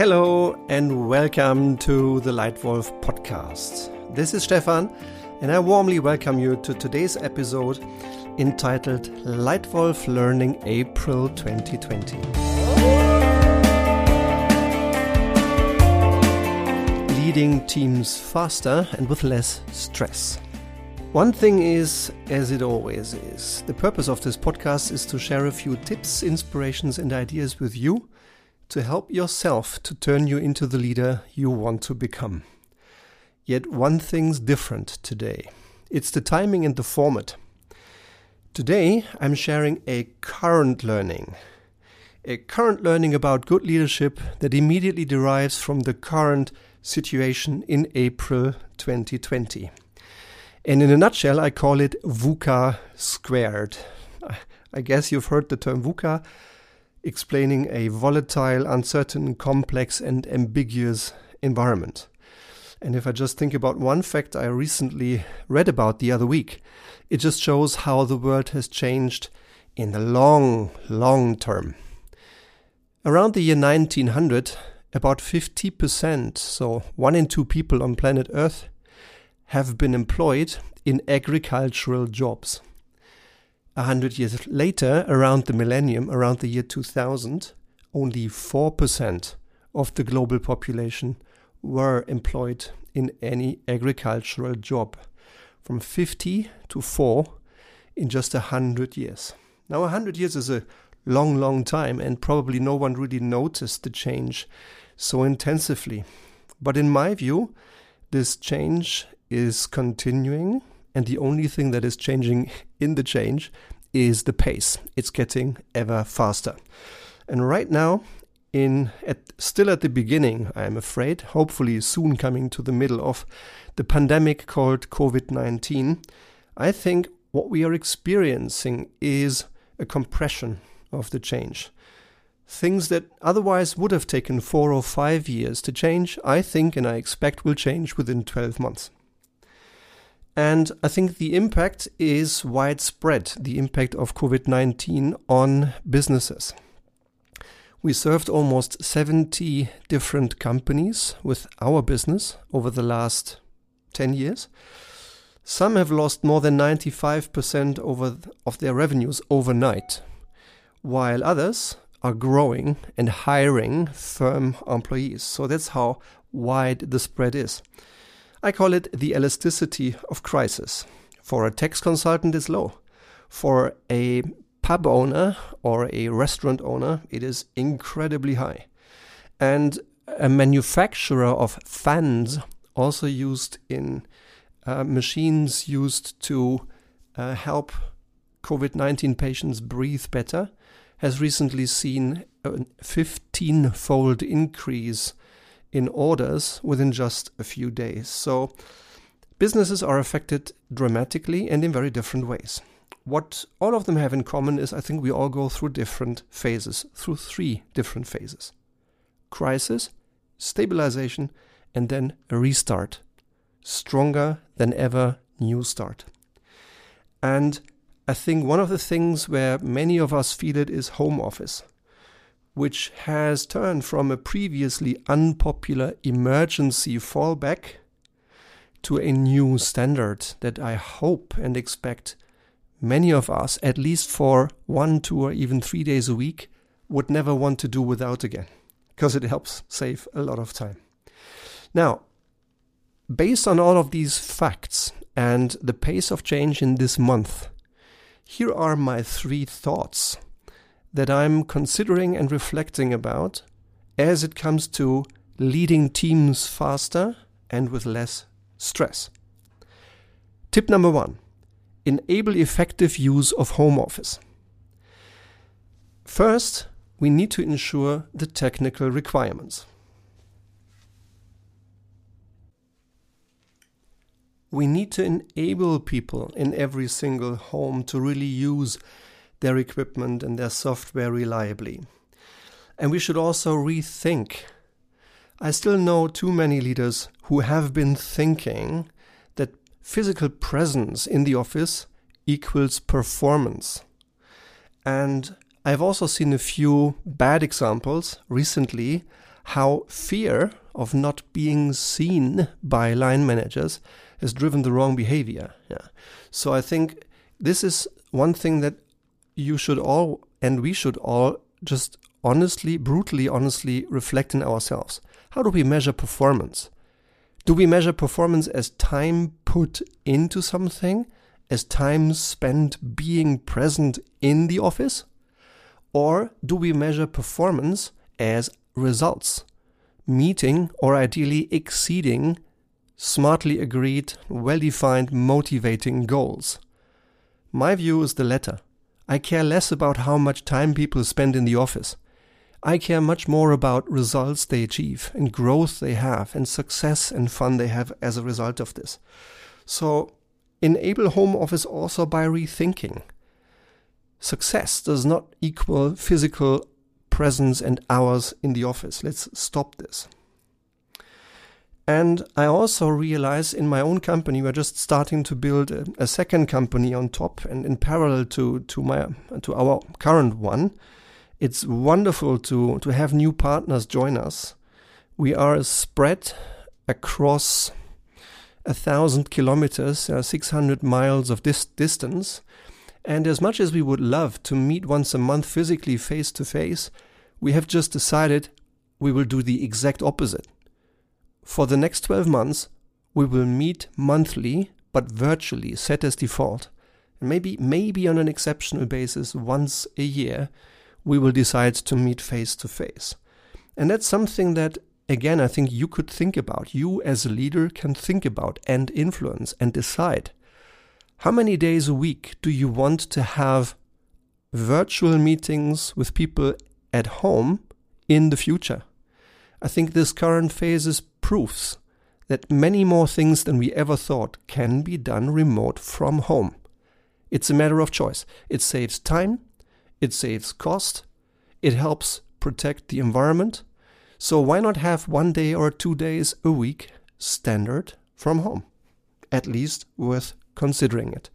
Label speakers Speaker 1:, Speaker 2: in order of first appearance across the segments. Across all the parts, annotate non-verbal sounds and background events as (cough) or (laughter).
Speaker 1: Hello and welcome to the Lightwolf podcast. This is Stefan, and I warmly welcome you to today's episode entitled Lightwolf Learning April 2020. Leading teams faster and with less stress. One thing is, as it always is, the purpose of this podcast is to share a few tips, inspirations, and ideas with you to help yourself to turn you into the leader you want to become. Yet one thing's different today it's the timing and the format. Today, I'm sharing a current learning. A current learning about good leadership that immediately derives from the current situation in April 2020. And in a nutshell, I call it VUCA squared. I guess you've heard the term VUCA explaining a volatile, uncertain, complex, and ambiguous environment. And if I just think about one fact I recently read about the other week, it just shows how the world has changed in the long, long term. Around the year 1900, about 50%, so one in two people on planet Earth, have been employed in agricultural jobs. A hundred years later, around the millennium, around the year 2000, only 4% of the global population were employed in any agricultural job. From 50 to 4 in just a hundred years. Now, a hundred years is a long, long time, and probably no one really noticed the change so intensively. But in my view, this change is continuing, and the only thing that is changing in the change is the pace. It's getting ever faster. And right now, in at still at the beginning, I am afraid, hopefully soon coming to the middle of the pandemic called COVID-19, I think what we are experiencing is a compression of the change. Things that otherwise would have taken four or five years to change, I think and I expect will change within 12 months. And I think the impact is widespread, the impact of COVID 19 on businesses. We served almost 70 different companies with our business over the last 10 years. Some have lost more than 95% over of their revenues overnight, while others are growing and hiring firm employees. So that's how wide the spread is. I call it the elasticity of crisis. For a tax consultant, it's low. For a pub owner or a restaurant owner, it is incredibly high. And a manufacturer of fans, also used in uh, machines used to uh, help COVID 19 patients breathe better, has recently seen a 15 fold increase in orders within just a few days. So businesses are affected dramatically and in very different ways. What all of them have in common is I think we all go through different phases, through three different phases crisis, stabilization, and then a restart. Stronger than ever, new start. And I think one of the things where many of us feel it is home office, which has turned from a previously unpopular emergency fallback to a new standard that I hope and expect many of us, at least for one, two, or even three days a week, would never want to do without again, because it helps save a lot of time. Now, based on all of these facts and the pace of change in this month, here are my three thoughts that I'm considering and reflecting about as it comes to leading teams faster and with less stress. Tip number one enable effective use of home office. First, we need to ensure the technical requirements. we need to enable people in every single home to really use their equipment and their software reliably. And we should also rethink. I still know too many leaders who have been thinking that physical presence in the office equals performance. And I've also seen a few bad examples recently how fear of not being seen by line managers has driven the wrong behavior. Yeah. So I think this is one thing that you should all and we should all just honestly, brutally honestly reflect in ourselves. How do we measure performance? Do we measure performance as time put into something, as time spent being present in the office? Or do we measure performance as results, meeting or ideally exceeding smartly agreed, well defined, motivating goals? My view is the latter. I care less about how much time people spend in the office. I care much more about results they achieve and growth they have and success and fun they have as a result of this. So enable home office also by rethinking. Success does not equal physical presence and hours in the office. Let's stop this. And I also realize in my own company, we're just starting to build a, a, second company on top and in parallel to, to my to our current one. It's wonderful to, to have new partners join us. We are spread across a thousand kilometers, uh, 600 miles of this distance. And as much as we would love to meet once a month physically face to face, we have just decided we will do the exact opposite for the next 12 months, we will meet monthly, but virtually, set as default. And maybe, maybe on an exceptional basis, once a year, we will decide to meet face to face. And that's something that, again, I think you could think about. You, as a leader, can think about and influence and decide. How many days a week do you want to have virtual meetings with people at home in the future? I think this current phase is proofs that many more things than we ever thought can be done remote from home. It's a matter of choice. It saves time, it saves cost, it helps protect the environment. So why not have one day or two days a week standard from home? At least worth considering it.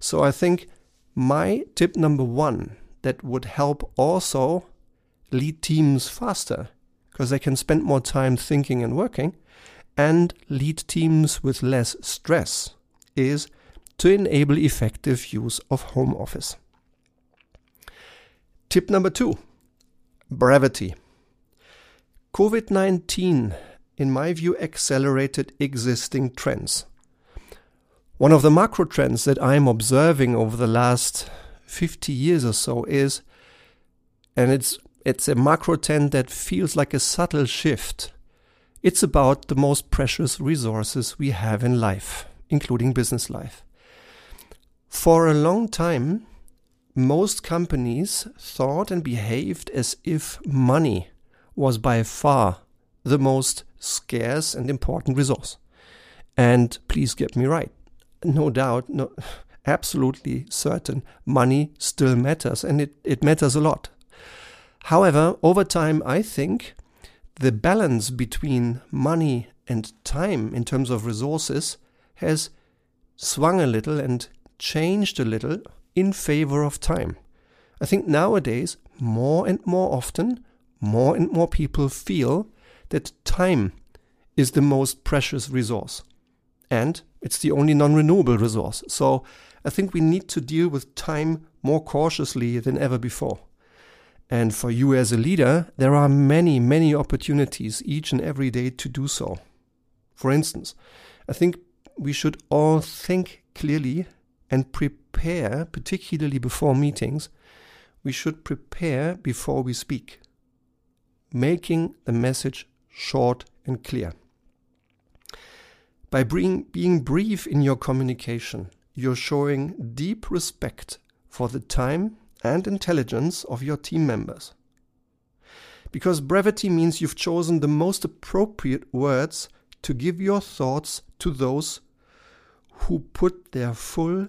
Speaker 1: So I think my tip number one that would help also lead teams faster because they can spend more time thinking and working, and lead teams with less stress is to enable effective use of home office. Tip number two brevity. COVID 19, in my view, accelerated existing trends. One of the macro trends that I'm observing over the last 50 years or so is, and it's it's a macro trend that feels like a subtle shift. It's about the most precious resources we have in life, including business life. For a long time, most companies thought and behaved as if money was by far the most scarce and important resource. And please get me right. No doubt, no, (laughs) absolutely certain, money still matters and it, it matters a lot. However, over time, I think the balance between money and time in terms of resources has swung a little and changed a little in favor of time. I think nowadays, more and more often, more and more people feel that time is the most precious resource. And it's the only non renewable resource. So I think we need to deal with time more cautiously than ever before. And for you as a leader, there are many, many opportunities each and every day to do so. For instance, I think we should all think clearly and prepare, particularly before meetings. We should prepare before we speak, making the message short and clear. By being, being brief in your communication, you're showing deep respect for the time and intelligence of your team members. Because brevity means you've chosen the most appropriate words to give your thoughts to those who put their full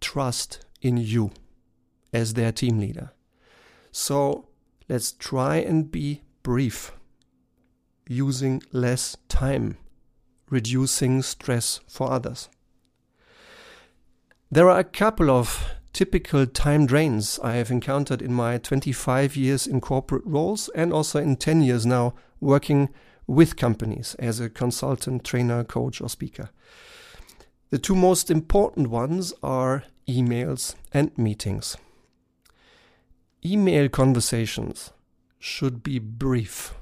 Speaker 1: trust in you as their team leader. So let's try and be brief, using less time, reducing stress for others. There are a couple of typical time drains I have encountered in my 25 years in corporate roles and also in 10 years now working with companies as a consultant, trainer, coach, or speaker. The two most important ones are emails and meetings. Email conversations should be brief.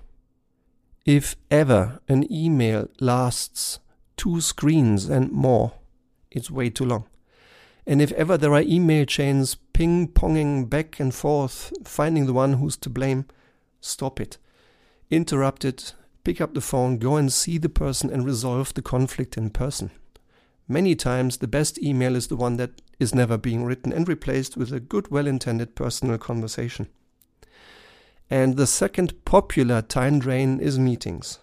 Speaker 1: If ever an email lasts two screens and more, it's way too long. And if ever there are email chains ping ponging back and forth, finding the one who's to blame, stop it. Interrupt it, pick up the phone, go and see the person and resolve the conflict in person. Many times, the best email is the one that is never being written and replaced with a good, well intended personal conversation. And the second popular time drain is meetings.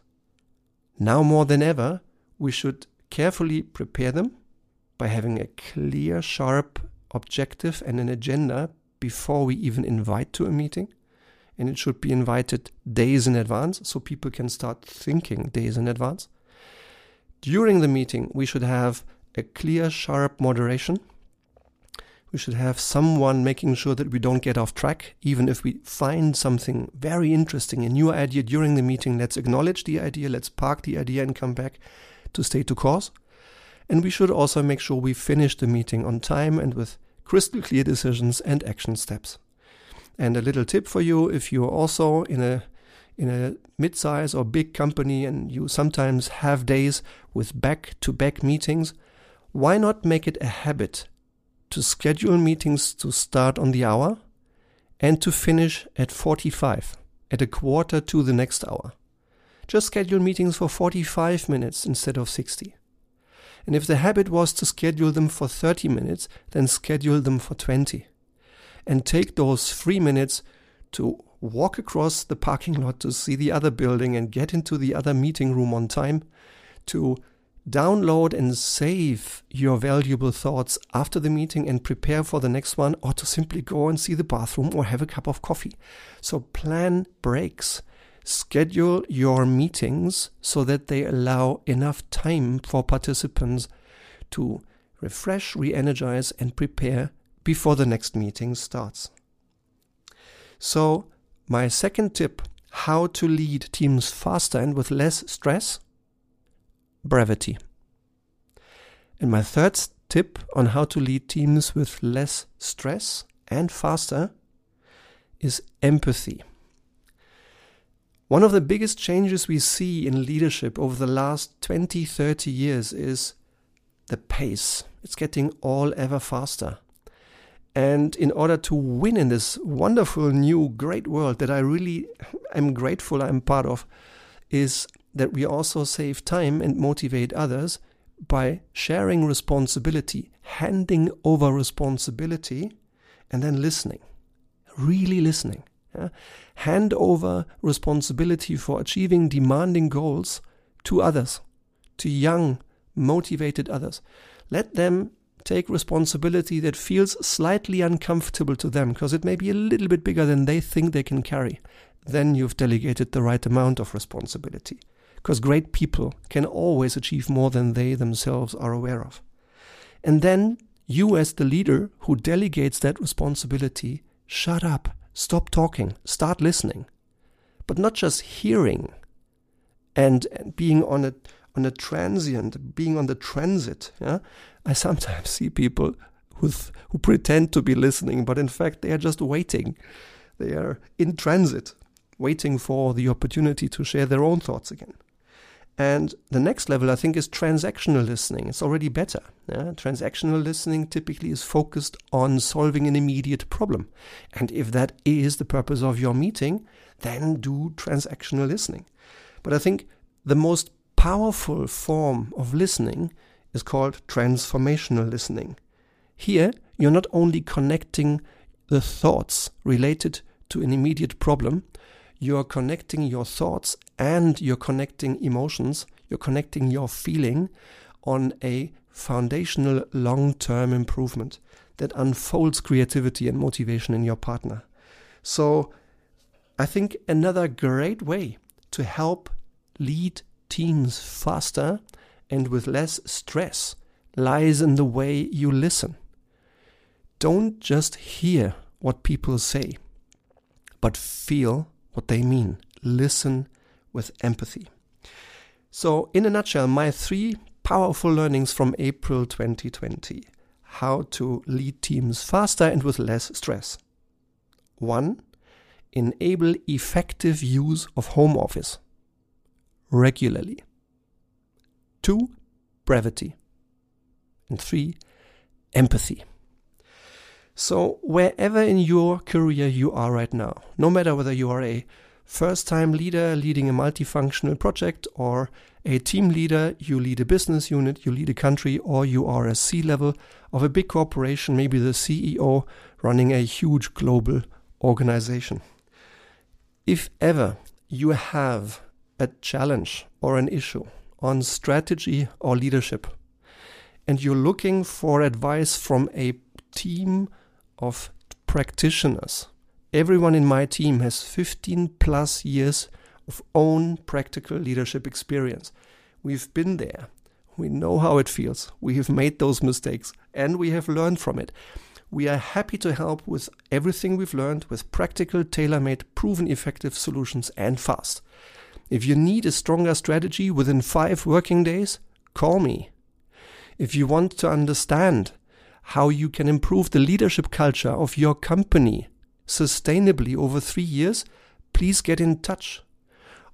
Speaker 1: Now more than ever, we should carefully prepare them by having a clear, sharp objective and an agenda before we even invite to a meeting. And it should be invited days in advance so people can start thinking days in advance. During the meeting, we should have a clear, sharp moderation. We should have someone making sure that we don't get off track. Even if we find something very interesting, a new idea during the meeting, let's acknowledge the idea, let's park the idea and come back to stay to course. And we should also make sure we finish the meeting on time and with crystal clear decisions and action steps. And a little tip for you if you're also in a in a mid-size or big company and you sometimes have days with back-to-back meetings, why not make it a habit to schedule meetings to start on the hour and to finish at 45, at a quarter to the next hour? Just schedule meetings for 45 minutes instead of 60. And if the habit was to schedule them for 30 minutes, then schedule them for 20. And take those three minutes to walk across the parking lot to see the other building and get into the other meeting room on time, to download and save your valuable thoughts after the meeting and prepare for the next one, or to simply go and see the bathroom or have a cup of coffee. So plan breaks. Schedule your meetings so that they allow enough time for participants to refresh, re energize, and prepare before the next meeting starts. So, my second tip how to lead teams faster and with less stress brevity. And my third tip on how to lead teams with less stress and faster is empathy. One of the biggest changes we see in leadership over the last 20, 30 years is the pace. It's getting all ever faster. And in order to win in this wonderful new great world that I really (laughs) am grateful I'm part of, is that we also save time and motivate others by sharing responsibility, handing over responsibility, and then listening. Really listening. Hand over responsibility for achieving demanding goals to others, to young, motivated others. Let them take responsibility that feels slightly uncomfortable to them because it may be a little bit bigger than they think they can carry. Then you've delegated the right amount of responsibility. Because great people can always achieve more than they themselves are aware of. And then you, as the leader who delegates that responsibility, shut up Stop talking, start listening. But not just hearing and, and being on a on a transient, being on the transit. Yeah? I sometimes see people who who pretend to be listening, but in fact they are just waiting. They are in transit, waiting for the opportunity to share their own thoughts again. And the next level, I think, is transactional listening. It's already better. Yeah? Transactional listening typically is focused on solving an immediate problem. And if that is the purpose of your meeting, then do transactional listening. But I think the most powerful form of listening is called transformational listening. Here, you're not only connecting the thoughts related to an immediate problem, you're connecting your thoughts and you're connecting emotions, you're connecting your feeling on a foundational long term improvement that unfolds creativity and motivation in your partner. So, I think another great way to help lead teams faster and with less stress lies in the way you listen. Don't just hear what people say, but feel what they mean. Listen with empathy. So, in a nutshell, my three powerful learnings from April 2020 how to lead teams faster and with less stress. One, enable effective use of home office regularly. Two, brevity. And three, empathy. So, wherever in your career you are right now, no matter whether you are a first time leader leading a multifunctional project or a team leader, you lead a business unit, you lead a country, or you are a C level of a big corporation, maybe the CEO running a huge global organization. If ever you have a challenge or an issue on strategy or leadership, and you're looking for advice from a team of practitioners, everyone in my team has 15 plus years of own practical leadership experience. We've been there. We know how it feels. We have made those mistakes and we have learned from it. We are happy to help with everything we've learned with practical, tailor made, proven effective solutions and fast. If you need a stronger strategy within five working days, call me. If you want to understand how you can improve the leadership culture of your company sustainably over three years, please get in touch.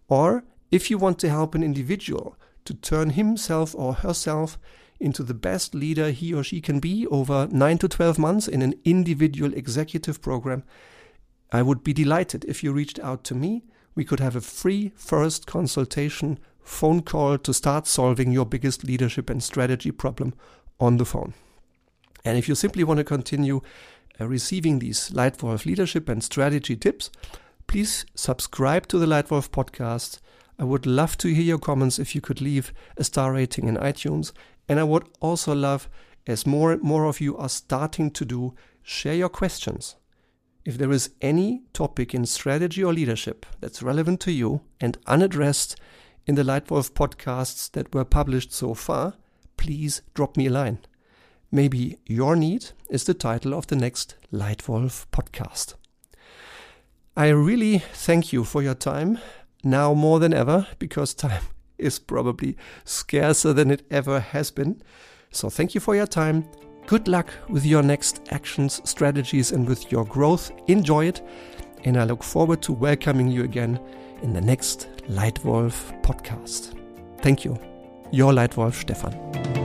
Speaker 1: Or if you want to help an individual to turn himself or herself into the best leader he or she can be over 9 to 12 months in an individual executive program, I would be delighted if you reached out to me. We could have a free first consultation phone call to start solving your biggest leadership and strategy problem on the phone. And if you simply want to continue uh, receiving these Lightwolf leadership and strategy tips, please subscribe to the Lightwolf podcast. I would love to hear your comments if you could leave a star rating in iTunes. And I would also love, as more and more of you are starting to do, share your questions. If there is any topic in strategy or leadership that's relevant to you and unaddressed in the Lightwolf podcasts that were published so far, please drop me a line. Maybe your need is the title of the next Lightwolf podcast. I really thank you for your time now more than ever because time (laughs) is probably scarcer than it ever has been. So thank you for your time. Good luck with your next actions, strategies, and with your growth. Enjoy it. And I look forward to welcoming you again in the next Lightwolf podcast. Thank you. Your Lightwolf Stefan.